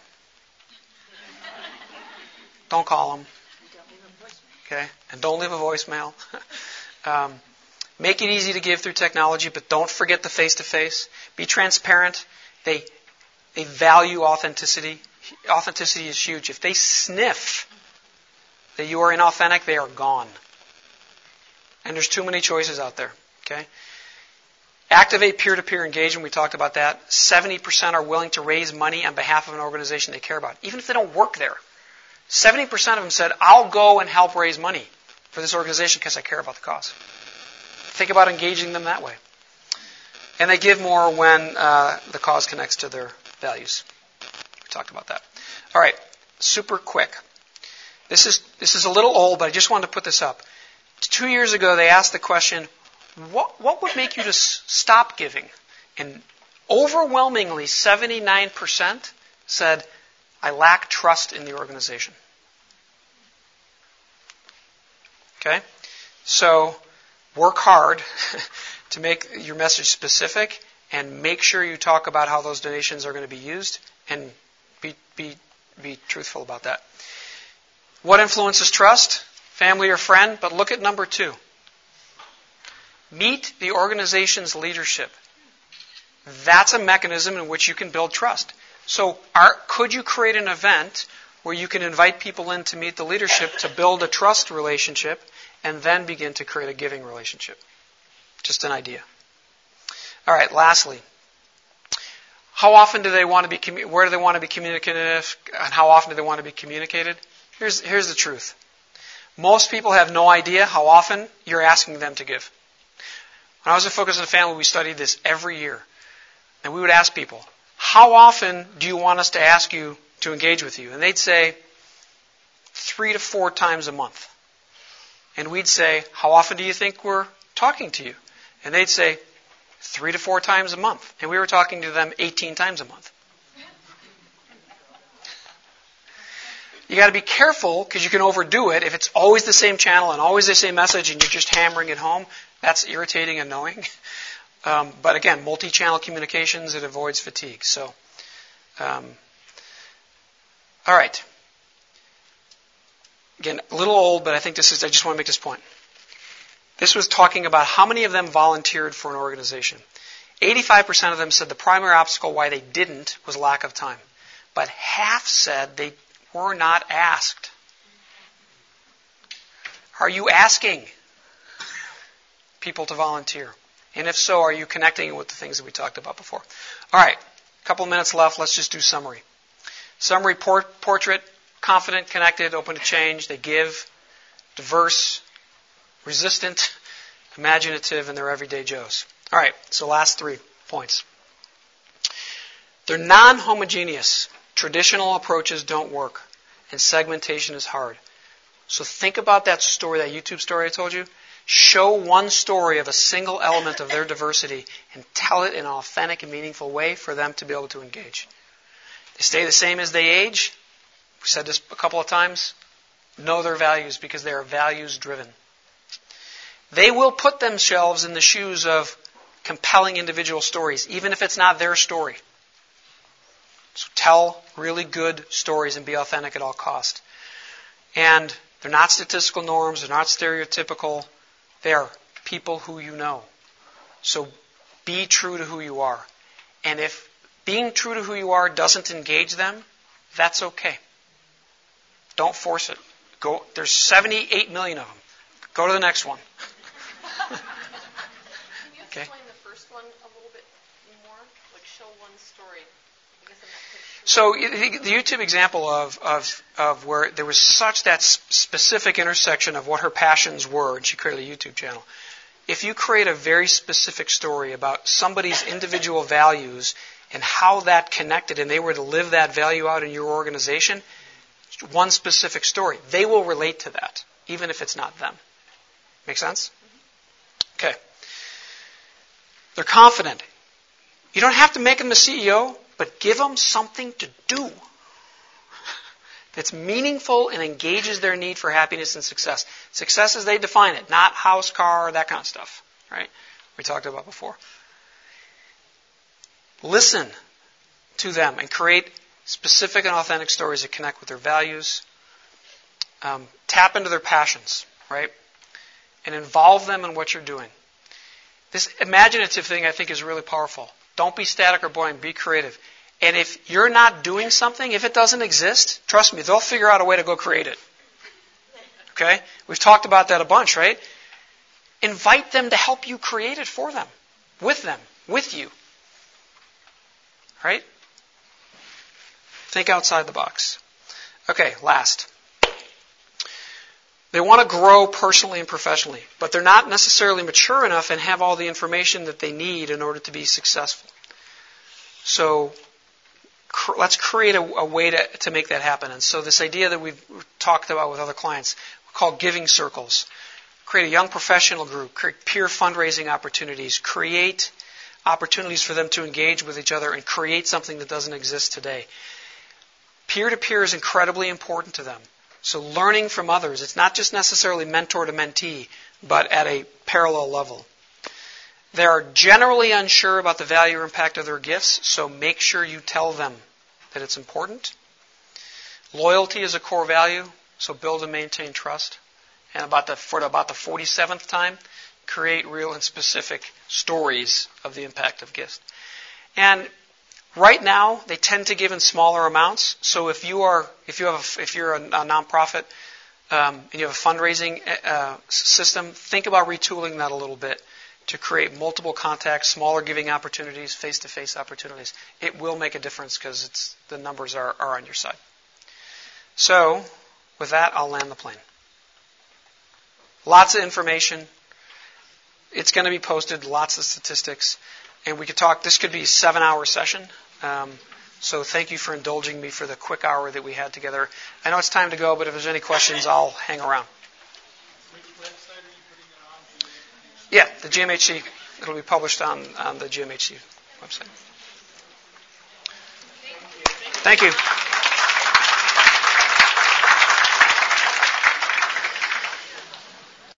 Don't call them. Okay? And don't leave a voicemail. [LAUGHS] um, make it easy to give through technology, but don't forget the face to face. Be transparent. They, they value authenticity. Authenticity is huge. If they sniff that you are inauthentic, they are gone. And there's too many choices out there. Okay? Activate peer to peer engagement, we talked about that. 70% are willing to raise money on behalf of an organization they care about, even if they don't work there. 70% of them said, I'll go and help raise money for this organization because I care about the cause. Think about engaging them that way. And they give more when uh, the cause connects to their values. We talked about that. All right, super quick. This is this is a little old, but I just wanted to put this up. Two years ago, they asked the question, what, what would make you to stop giving? And overwhelmingly, 79% said, I lack trust in the organization. Okay? So, work hard [LAUGHS] to make your message specific and make sure you talk about how those donations are going to be used and be, be, be truthful about that. What influences trust? Family or friend? But look at number two. Meet the organization's leadership. That's a mechanism in which you can build trust. So, are, could you create an event where you can invite people in to meet the leadership to build a trust relationship and then begin to create a giving relationship? Just an idea. All right, lastly, how often do they want to be, where do they want to be communicative, and how often do they want to be communicated? Here's, here's the truth. Most people have no idea how often you're asking them to give. When I was at Focus on the Family, we studied this every year. And we would ask people, how often do you want us to ask you to engage with you? And they'd say, three to four times a month. And we'd say, how often do you think we're talking to you? And they'd say, three to four times a month. And we were talking to them 18 times a month. You got to be careful because you can overdo it. If it's always the same channel and always the same message and you're just hammering it home, that's irritating and annoying. Um, but again, multi-channel communications, it avoids fatigue. So, um, all right. Again, a little old, but I think this is, I just want to make this point. This was talking about how many of them volunteered for an organization. 85% of them said the primary obstacle why they didn't was lack of time. But half said they were not asked. Are you asking people to volunteer? And if so, are you connecting with the things that we talked about before? All right, a couple minutes left. Let's just do summary. Summary port- portrait confident, connected, open to change. They give, diverse, resistant, imaginative, and they're everyday Joes. All right, so last three points. They're non homogeneous. Traditional approaches don't work, and segmentation is hard. So think about that story, that YouTube story I told you. Show one story of a single element of their diversity and tell it in an authentic and meaningful way for them to be able to engage. They stay the same as they age. We said this a couple of times. Know their values because they are values driven. They will put themselves in the shoes of compelling individual stories, even if it's not their story. So tell really good stories and be authentic at all cost. And they're not statistical norms, they're not stereotypical. They are people who you know. So be true to who you are. And if being true to who you are doesn't engage them, that's okay. Don't force it. Go. There's 78 million of them. Go to the next one. Can you Okay. explain the first one a little bit more? Like show one story. I guess I'm not sure. So the, the YouTube example of, of, of where there was such that specific intersection of what her passions were, and she created a YouTube channel. If you create a very specific story about somebody's individual values and how that connected, and they were to live that value out in your organization, one specific story, they will relate to that, even if it's not them. Make sense? Okay. They're confident. You don't have to make them the CEO, but give them something to do [LAUGHS] that's meaningful and engages their need for happiness and success. Success as they define it, not house, car, that kind of stuff, right? We talked about before. Listen to them and create specific and authentic stories that connect with their values. Um, tap into their passions, right? And involve them in what you're doing. This imaginative thing I think is really powerful. Don't be static or boring, be creative. And if you're not doing something, if it doesn't exist, trust me, they'll figure out a way to go create it. Okay? We've talked about that a bunch, right? Invite them to help you create it for them, with them, with you. Right? Think outside the box. Okay, last. They want to grow personally and professionally, but they're not necessarily mature enough and have all the information that they need in order to be successful. So cr- let's create a, a way to, to make that happen. And so this idea that we've talked about with other clients, called giving circles. create a young professional group, create peer fundraising opportunities, create opportunities for them to engage with each other and create something that doesn't exist today. Peer to peer is incredibly important to them. So learning from others, it's not just necessarily mentor to mentee, but at a parallel level. They are generally unsure about the value or impact of their gifts, so make sure you tell them that it's important. Loyalty is a core value, so build and maintain trust. And about the, for about the 47th time, create real and specific stories of the impact of gifts. And right now, they tend to give in smaller amounts. So if you are, if you have, a, if you're a, a nonprofit um, and you have a fundraising uh, system, think about retooling that a little bit to create multiple contacts, smaller giving opportunities, face-to-face opportunities. It will make a difference because it's the numbers are, are on your side. So, with that, I'll land the plane. Lots of information. It's going to be posted, lots of statistics. And we could talk, this could be a seven hour session. Um, so thank you for indulging me for the quick hour that we had together. I know it's time to go, but if there's any questions, I'll hang around. Yeah, the GMHC. It'll be published on, on the GMHC website. Thank you.